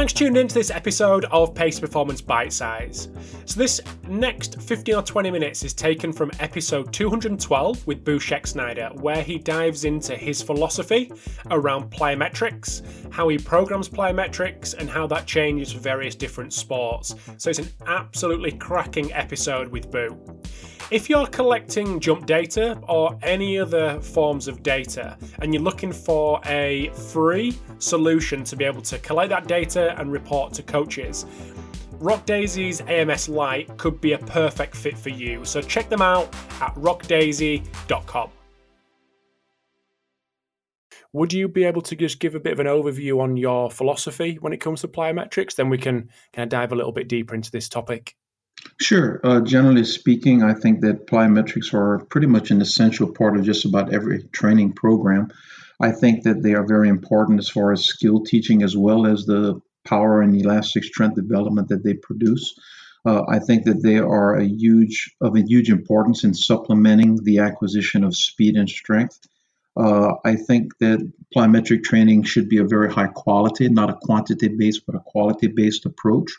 Thanks for tuning in to this episode of Pace Performance Bite Size. So, this next 15 or 20 minutes is taken from episode 212 with Boo Schexnayder, where he dives into his philosophy around plyometrics, how he programs plyometrics, and how that changes for various different sports. So, it's an absolutely cracking episode with Boo. If you're collecting jump data or any other forms of data and you're looking for a free solution to be able to collect that data and report to coaches, RockDaisy's AMS Lite could be a perfect fit for you. So check them out at rockdaisy.com. Would you be able to just give a bit of an overview on your philosophy when it comes to plyometrics? Then we can kind of dive a little bit deeper into this topic. Sure. Uh, generally speaking, I think that plyometrics are pretty much an essential part of just about every training program. I think that they are very important as far as skill teaching as well as the power and elastic strength development that they produce. Uh, I think that they are a huge of a huge importance in supplementing the acquisition of speed and strength. Uh, I think that plyometric training should be a very high quality, not a quantity based, but a quality based approach.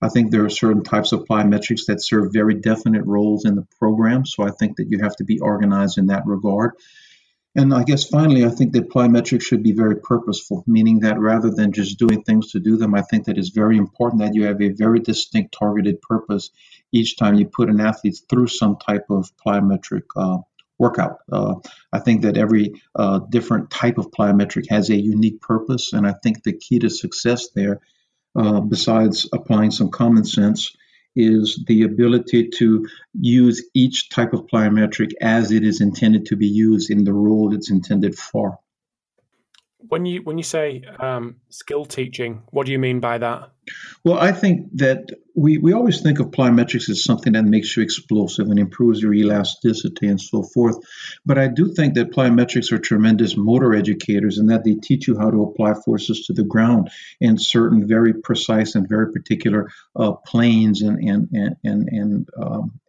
I think there are certain types of plyometrics that serve very definite roles in the program. So I think that you have to be organized in that regard. And I guess finally, I think that plyometrics should be very purposeful, meaning that rather than just doing things to do them, I think that it's very important that you have a very distinct targeted purpose each time you put an athlete through some type of plyometric uh, workout. Uh, I think that every uh, different type of plyometric has a unique purpose, and I think the key to success there uh, besides applying some common sense, is the ability to use each type of plyometric as it is intended to be used in the role it's intended for. When you when you say um, skill teaching, what do you mean by that? Well, I think that we, we always think of plyometrics as something that makes you explosive and improves your elasticity and so forth. But I do think that plyometrics are tremendous motor educators and that they teach you how to apply forces to the ground in certain very precise and very particular uh, planes and, and, and, and, and um,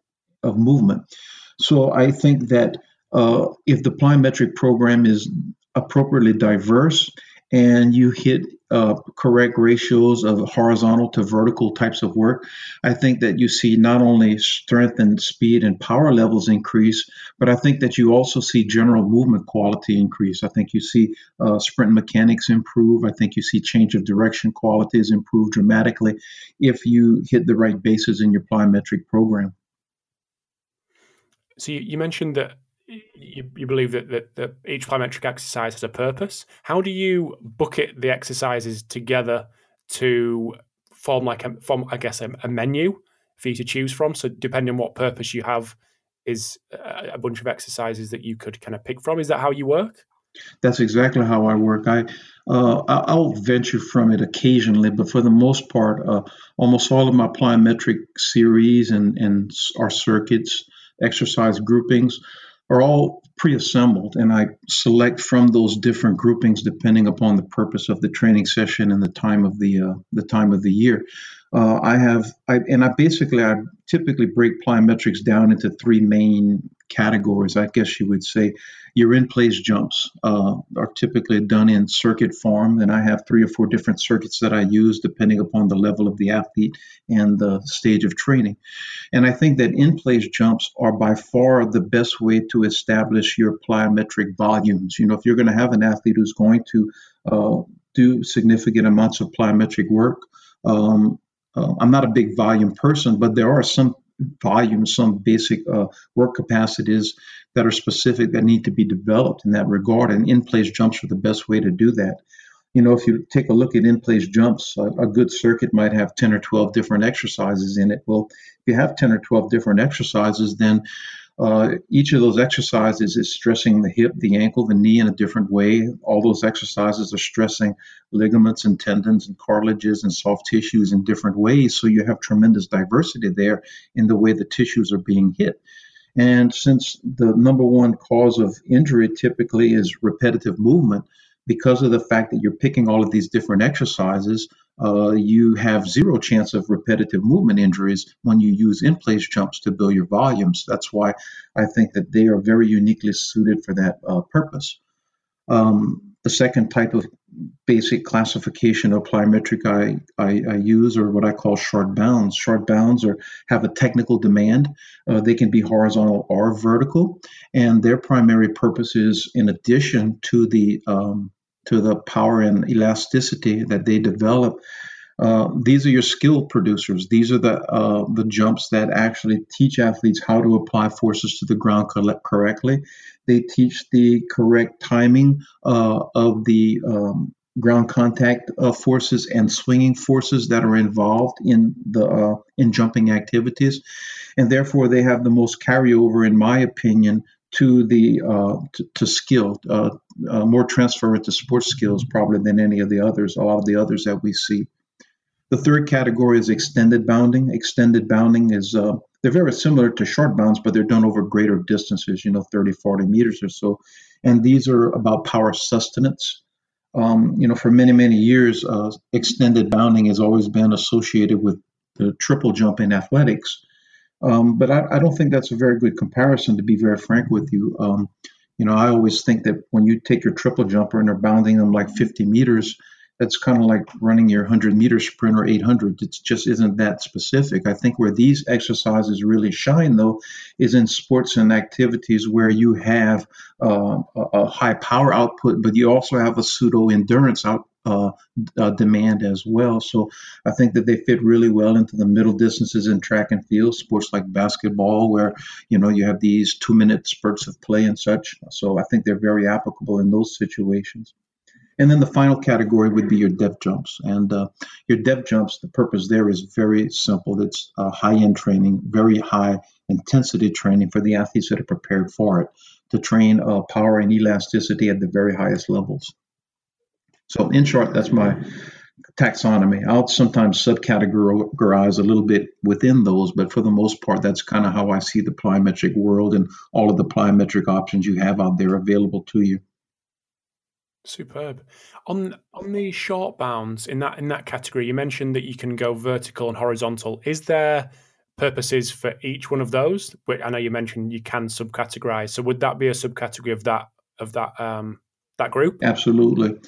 of movement. So I think that uh, if the plyometric program is appropriately diverse and you hit uh, correct ratios of horizontal to vertical types of work, I think that you see not only strength and speed and power levels increase, but I think that you also see general movement quality increase. I think you see uh, sprint mechanics improve. I think you see change of direction qualities improve dramatically if you hit the right bases in your plyometric program. So you mentioned that you, you believe that, that, that each plyometric exercise has a purpose. How do you bucket the exercises together to form like a form, I guess, a, a menu for you to choose from? So depending on what purpose you have, is a, a bunch of exercises that you could kind of pick from. Is that how you work? That's exactly how I work. I uh, I'll venture from it occasionally, but for the most part, uh, almost all of my plyometric series and and our circuits, exercise groupings are all pre-assembled and I select from those different groupings depending upon the purpose of the training session and the time of the uh, the time of the year. Uh, I have I, and I basically I typically break plyometrics down into three main categories, I guess you would say. Your in place jumps uh, are typically done in circuit form, and I have three or four different circuits that I use depending upon the level of the athlete and the stage of training. And I think that in place jumps are by far the best way to establish your plyometric volumes. You know, if you're going to have an athlete who's going to uh, do significant amounts of plyometric work, um, uh, I'm not a big volume person, but there are some volumes, some basic uh, work capacities that are specific that need to be developed in that regard. And in place jumps are the best way to do that. You know, if you take a look at in place jumps, a, a good circuit might have 10 or 12 different exercises in it. Well, if you have 10 or 12 different exercises, then uh, each of those exercises is stressing the hip, the ankle, the knee in a different way. All those exercises are stressing ligaments and tendons and cartilages and soft tissues in different ways. So you have tremendous diversity there in the way the tissues are being hit. And since the number one cause of injury typically is repetitive movement, because of the fact that you're picking all of these different exercises, uh, you have zero chance of repetitive movement injuries when you use in place jumps to build your volumes. That's why I think that they are very uniquely suited for that uh, purpose. Um, the second type of basic classification of plyometric I, I, I, use are what I call short bounds. Short bounds are have a technical demand. Uh, they can be horizontal or vertical, and their primary purpose is, in addition to the um, to the power and elasticity that they develop. Uh, these are your skill producers. These are the uh, the jumps that actually teach athletes how to apply forces to the ground correctly. They teach the correct timing uh, of the um, ground contact uh, forces and swinging forces that are involved in the uh, in jumping activities, and therefore they have the most carryover, in my opinion, to the uh, to, to, skill, uh, uh, more transfer into sports skills probably than any of the others. A lot of the others that we see. The third category is extended bounding. Extended bounding is uh, they're very similar to short bounds, but they're done over greater distances, you know, 30, 40 meters or so. And these are about power sustenance. Um, you know, for many, many years, uh, extended bounding has always been associated with the triple jump in athletics. Um, but I, I, don't think that's a very good comparison, to be very frank with you. Um, you know, I always think that when you take your triple jumper and they're bounding them like 50 meters, that's kind of like running your 100 meter sprint or 800. It just isn't that specific. I think where these exercises really shine, though, is in sports and activities where you have uh, a high power output, but you also have a pseudo endurance out, uh, uh, demand as well. So I think that they fit really well into the middle distances in track and field sports like basketball, where you know you have these two minute spurts of play and such. So I think they're very applicable in those situations. And then the final category would be your depth jumps. And uh, your depth jumps, the purpose there is very simple. It's uh, high end training, very high intensity training for the athletes that are prepared for it to train uh, power and elasticity at the very highest levels. So, in short, that's my taxonomy. I'll sometimes subcategorize a little bit within those, but for the most part, that's kind of how I see the plyometric world and all of the plyometric options you have out there available to you. Superb. On on the short bounds in that in that category, you mentioned that you can go vertical and horizontal. Is there purposes for each one of those? I know you mentioned you can subcategorize. So would that be a subcategory of that of that um, that group? Absolutely.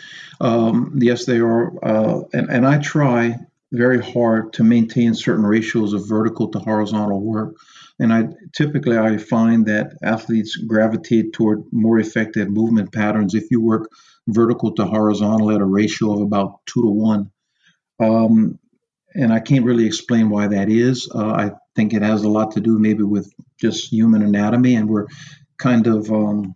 Um, yes, they are. Uh, and, and I try very hard to maintain certain ratios of vertical to horizontal work. And I typically I find that athletes gravitate toward more effective movement patterns if you work vertical to horizontal at a ratio of about two to one. Um, and I can't really explain why that is. Uh, I think it has a lot to do maybe with just human anatomy, and we're kind of um,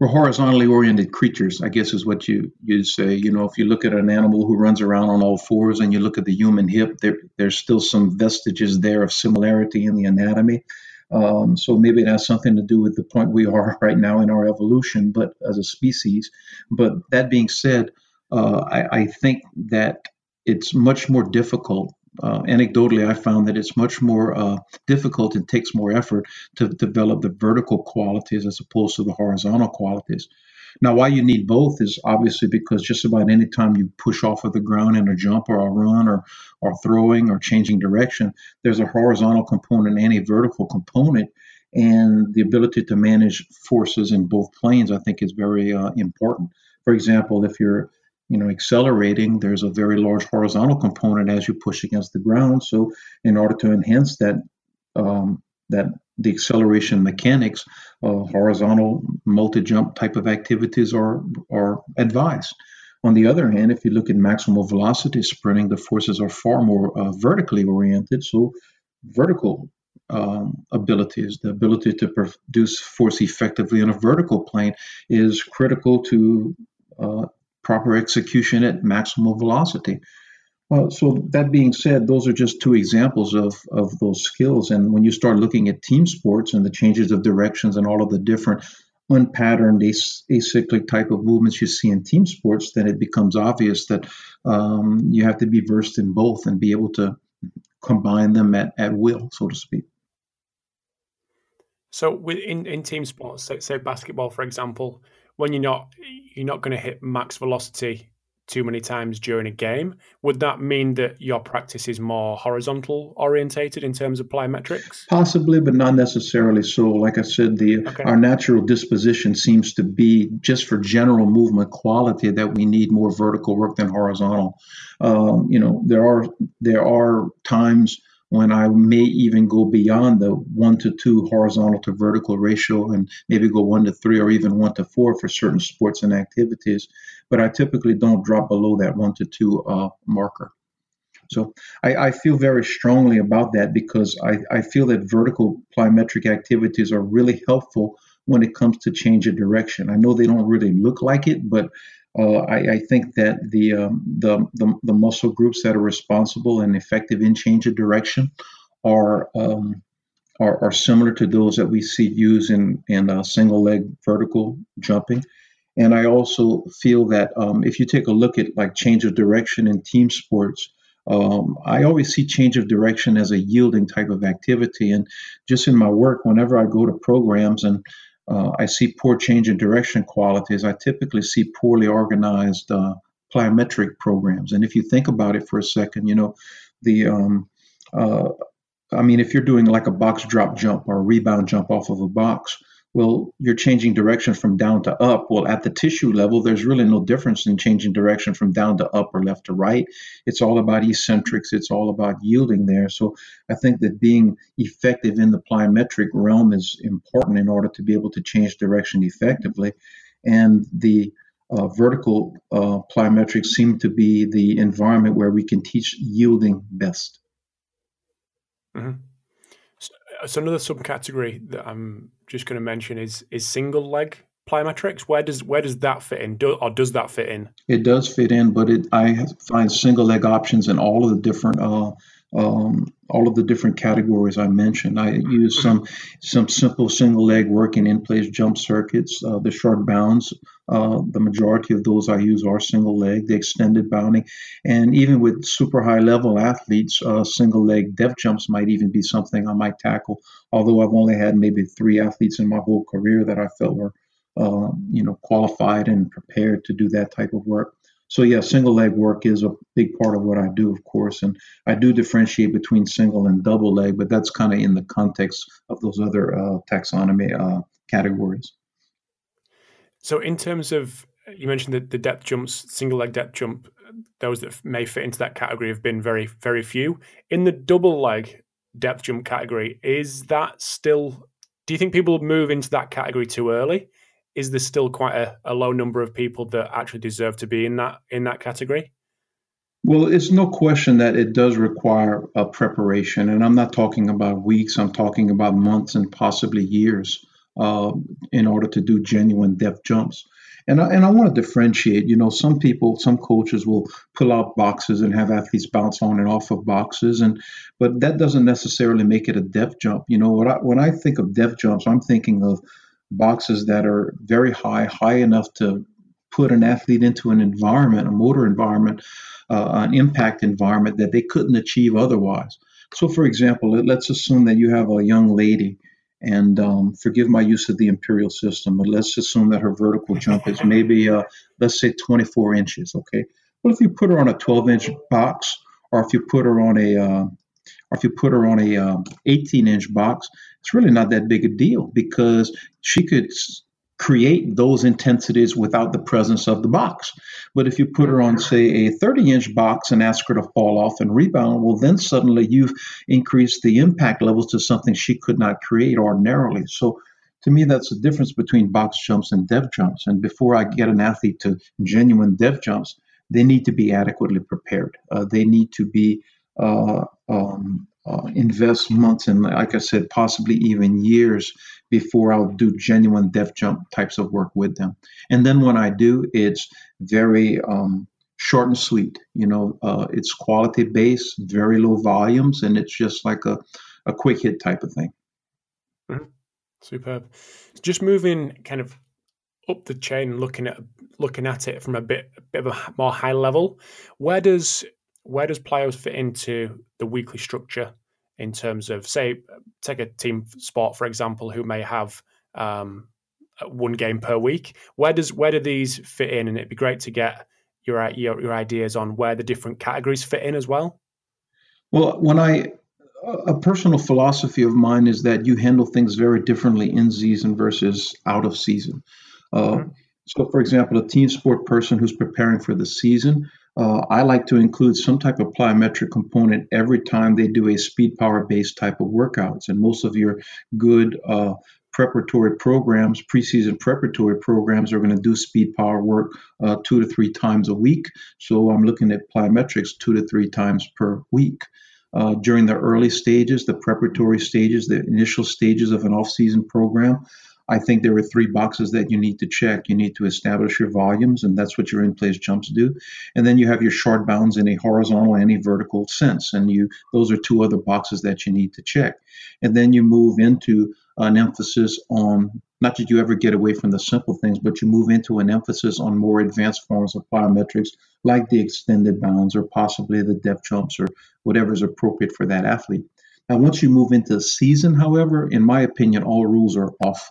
we're horizontally oriented creatures, I guess is what you you say. You know, if you look at an animal who runs around on all fours, and you look at the human hip, there there's still some vestiges there of similarity in the anatomy. Um, so maybe it has something to do with the point we are right now in our evolution, but as a species. But that being said, uh, I, I, think that it's much more difficult. Uh, anecdotally, I found that it's much more uh, difficult and takes more effort to develop the vertical qualities as opposed to the horizontal qualities. Now, why you need both is obviously because just about any time you push off of the ground in a jump or a run or, or throwing or changing direction, there's a horizontal component and a vertical component. And the ability to manage forces in both planes, I think, is very uh, important. For example, if you're you know accelerating there's a very large horizontal component as you push against the ground so in order to enhance that um, that the acceleration mechanics, uh, horizontal multi-jump type of activities are are advised. On the other hand, if you look at maximal velocity sprinting, the forces are far more uh, vertically oriented. So, vertical um, abilities, the ability to produce force effectively in a vertical plane, is critical to uh, proper execution at maximal velocity. Well, so that being said, those are just two examples of, of those skills. And when you start looking at team sports and the changes of directions and all of the different unpatterned acyclic type of movements you see in team sports, then it becomes obvious that um, you have to be versed in both and be able to combine them at, at will, so to speak. So, in, in team sports, say, say basketball, for example, when you're not you're not going to hit max velocity too many times during a game. Would that mean that your practice is more horizontal orientated in terms of plyometrics? Possibly, but not necessarily so. Like I said, the okay. our natural disposition seems to be just for general movement quality that we need more vertical work than horizontal. Um, you know, there are there are times when I may even go beyond the one to two horizontal to vertical ratio and maybe go one to three or even one to four for certain sports and activities. But I typically don't drop below that one to two uh, marker. So I, I, feel very strongly about that because I, I feel that vertical plyometric activities are really helpful when it comes to change of direction. I know they don't really look like it, but uh, I, I, think that the, um, the, the the muscle groups that are responsible and effective in change of direction are um, are, are, similar to those that we see used in in uh, single leg vertical jumping. And I also feel that um, if you take a look at like change of direction in team sports, um, I always see change of direction as a yielding type of activity. And just in my work, whenever I go to programs and uh, I see poor change in direction qualities. I typically see poorly organized uh, plyometric programs. And if you think about it for a second, you know, the um, uh, I mean, if you're doing like a box drop jump or a rebound jump off of a box, well, you're changing direction from down to up. Well, at the tissue level, there's really no difference in changing direction from down to up or left to right. It's all about eccentrics, it's all about yielding there. So I think that being effective in the plyometric realm is important in order to be able to change direction effectively. And the uh, vertical uh, plyometrics seem to be the environment where we can teach yielding best. Mm-hmm. So another subcategory that I'm just going to mention is is single leg plyometrics. Where does where does that fit in, Do, or does that fit in? It does fit in, but it I find single leg options in all of the different uh, um, all of the different categories I mentioned. I use some some simple single leg working in place jump circuits, uh, the short bounds. Uh, the majority of those I use are single leg, the extended bounding, and even with super high level athletes, uh, single leg depth jumps might even be something I might tackle. Although I've only had maybe three athletes in my whole career that I felt were, uh, you know, qualified and prepared to do that type of work. So yeah, single leg work is a big part of what I do, of course, and I do differentiate between single and double leg, but that's kind of in the context of those other uh, taxonomy uh, categories. So in terms of you mentioned that the depth jumps, single leg depth jump, those that may fit into that category have been very, very few. In the double leg depth jump category, is that still? Do you think people move into that category too early? Is there still quite a, a low number of people that actually deserve to be in that in that category? Well, it's no question that it does require a preparation, and I'm not talking about weeks. I'm talking about months and possibly years uh, in order to do genuine depth jumps. And I, and I want to differentiate. You know, some people, some coaches will pull out boxes and have athletes bounce on and off of boxes, and but that doesn't necessarily make it a depth jump. You know, what I, when I think of depth jumps, I'm thinking of boxes that are very high, high enough to put an athlete into an environment, a motor environment, uh, an impact environment that they couldn't achieve otherwise. So, for example, let's assume that you have a young lady, and um, forgive my use of the imperial system, but let's assume that her vertical jump is maybe, uh, let's say, 24 inches. Okay. Well, if you put her on a 12 inch box, or if you put her on a uh, or if you put her on a um, 18 inch box, it's really not that big a deal because she could create those intensities without the presence of the box. But if you put her on, say, a 30 inch box and ask her to fall off and rebound, well, then suddenly you've increased the impact levels to something she could not create ordinarily. So to me, that's the difference between box jumps and depth jumps. And before I get an athlete to genuine depth jumps, they need to be adequately prepared. Uh, they need to be um, uh, invest months and, like I said, possibly even years before I'll do genuine depth jump types of work with them. And then when I do, it's very um, short and sweet. You know, uh, it's quality based, very low volumes, and it's just like a, a quick hit type of thing. Mm-hmm. Superb. Just moving kind of up the chain, looking at looking at it from a bit, a bit of a more high level. Where does where does players fit into the weekly structure in terms of, say, take a team sport for example, who may have um, one game per week? Where does where do these fit in? And it'd be great to get your, your your ideas on where the different categories fit in as well? Well, when I a personal philosophy of mine is that you handle things very differently in season versus out of season. Uh, mm-hmm. So, for example, a team sport person who's preparing for the season, uh, I like to include some type of plyometric component every time they do a speed power based type of workouts. And most of your good uh, preparatory programs, preseason preparatory programs, are going to do speed power work uh, two to three times a week. So I'm looking at plyometrics two to three times per week. Uh, during the early stages, the preparatory stages, the initial stages of an off-season program, I think there are three boxes that you need to check. You need to establish your volumes, and that's what your in-place jumps do. And then you have your short bounds in a horizontal and a vertical sense, and you those are two other boxes that you need to check. And then you move into an emphasis on not that you ever get away from the simple things, but you move into an emphasis on more advanced forms of plyometrics, like the extended bounds or possibly the depth jumps or whatever is appropriate for that athlete. Now, once you move into season, however, in my opinion, all rules are off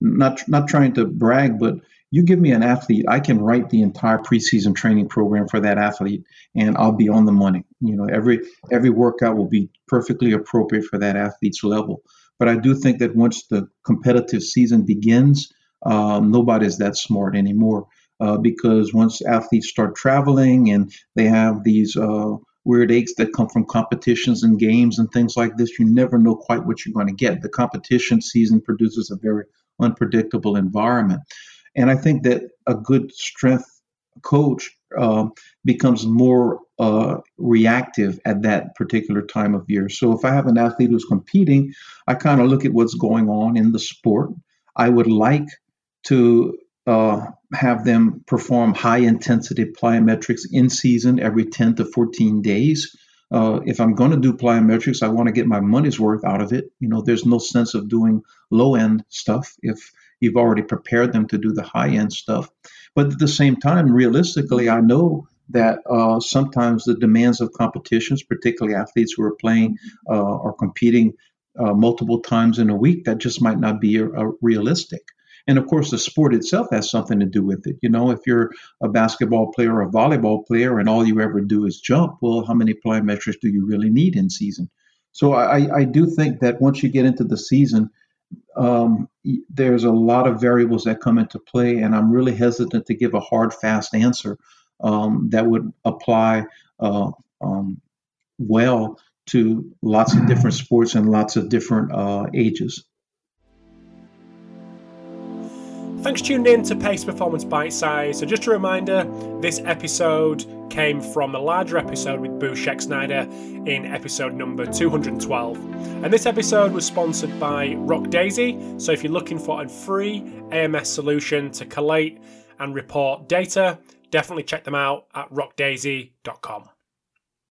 not not trying to brag, but you give me an athlete, I can write the entire preseason training program for that athlete, and I'll be on the money. You know, every every workout will be perfectly appropriate for that athlete's level. But I do think that once the competitive season begins, um, nobody's that smart anymore. Uh, because once athletes start traveling and they have these uh, weird aches that come from competitions and games and things like this, you never know quite what you're going to get. The competition season produces a very unpredictable environment. And I think that a good strength coach uh, becomes more uh, reactive at that particular time of year. So if I have an athlete who's competing, I kind of look at what's going on in the sport. I would like to uh, have them perform high intensity plyometrics in season every 10 to 14 days. Uh, if I'm going to do plyometrics, I want to get my money's worth out of it. You know, there's no sense of doing low end stuff if you've already prepared them to do the high end stuff. But at the same time, realistically, I know that uh, sometimes the demands of competitions, particularly athletes who are playing uh, or competing uh, multiple times in a week, that just might not be a realistic. And of course, the sport itself has something to do with it. You know, if you're a basketball player or a volleyball player and all you ever do is jump, well, how many plyometrics do you really need in season? So I, I do think that once you get into the season, um, there's a lot of variables that come into play, and I'm really hesitant to give a hard, fast answer um, that would apply uh, um, well to lots of different sports and lots of different uh, ages. Thanks for tuning in to Pace Performance Bite Size. So, just a reminder this episode came from a larger episode with Boo Schexnayder in episode number 212. And this episode was sponsored by Rock Daisy. So, if you're looking for a free AMS solution to collate and report data, definitely check them out at rockdaisy.com.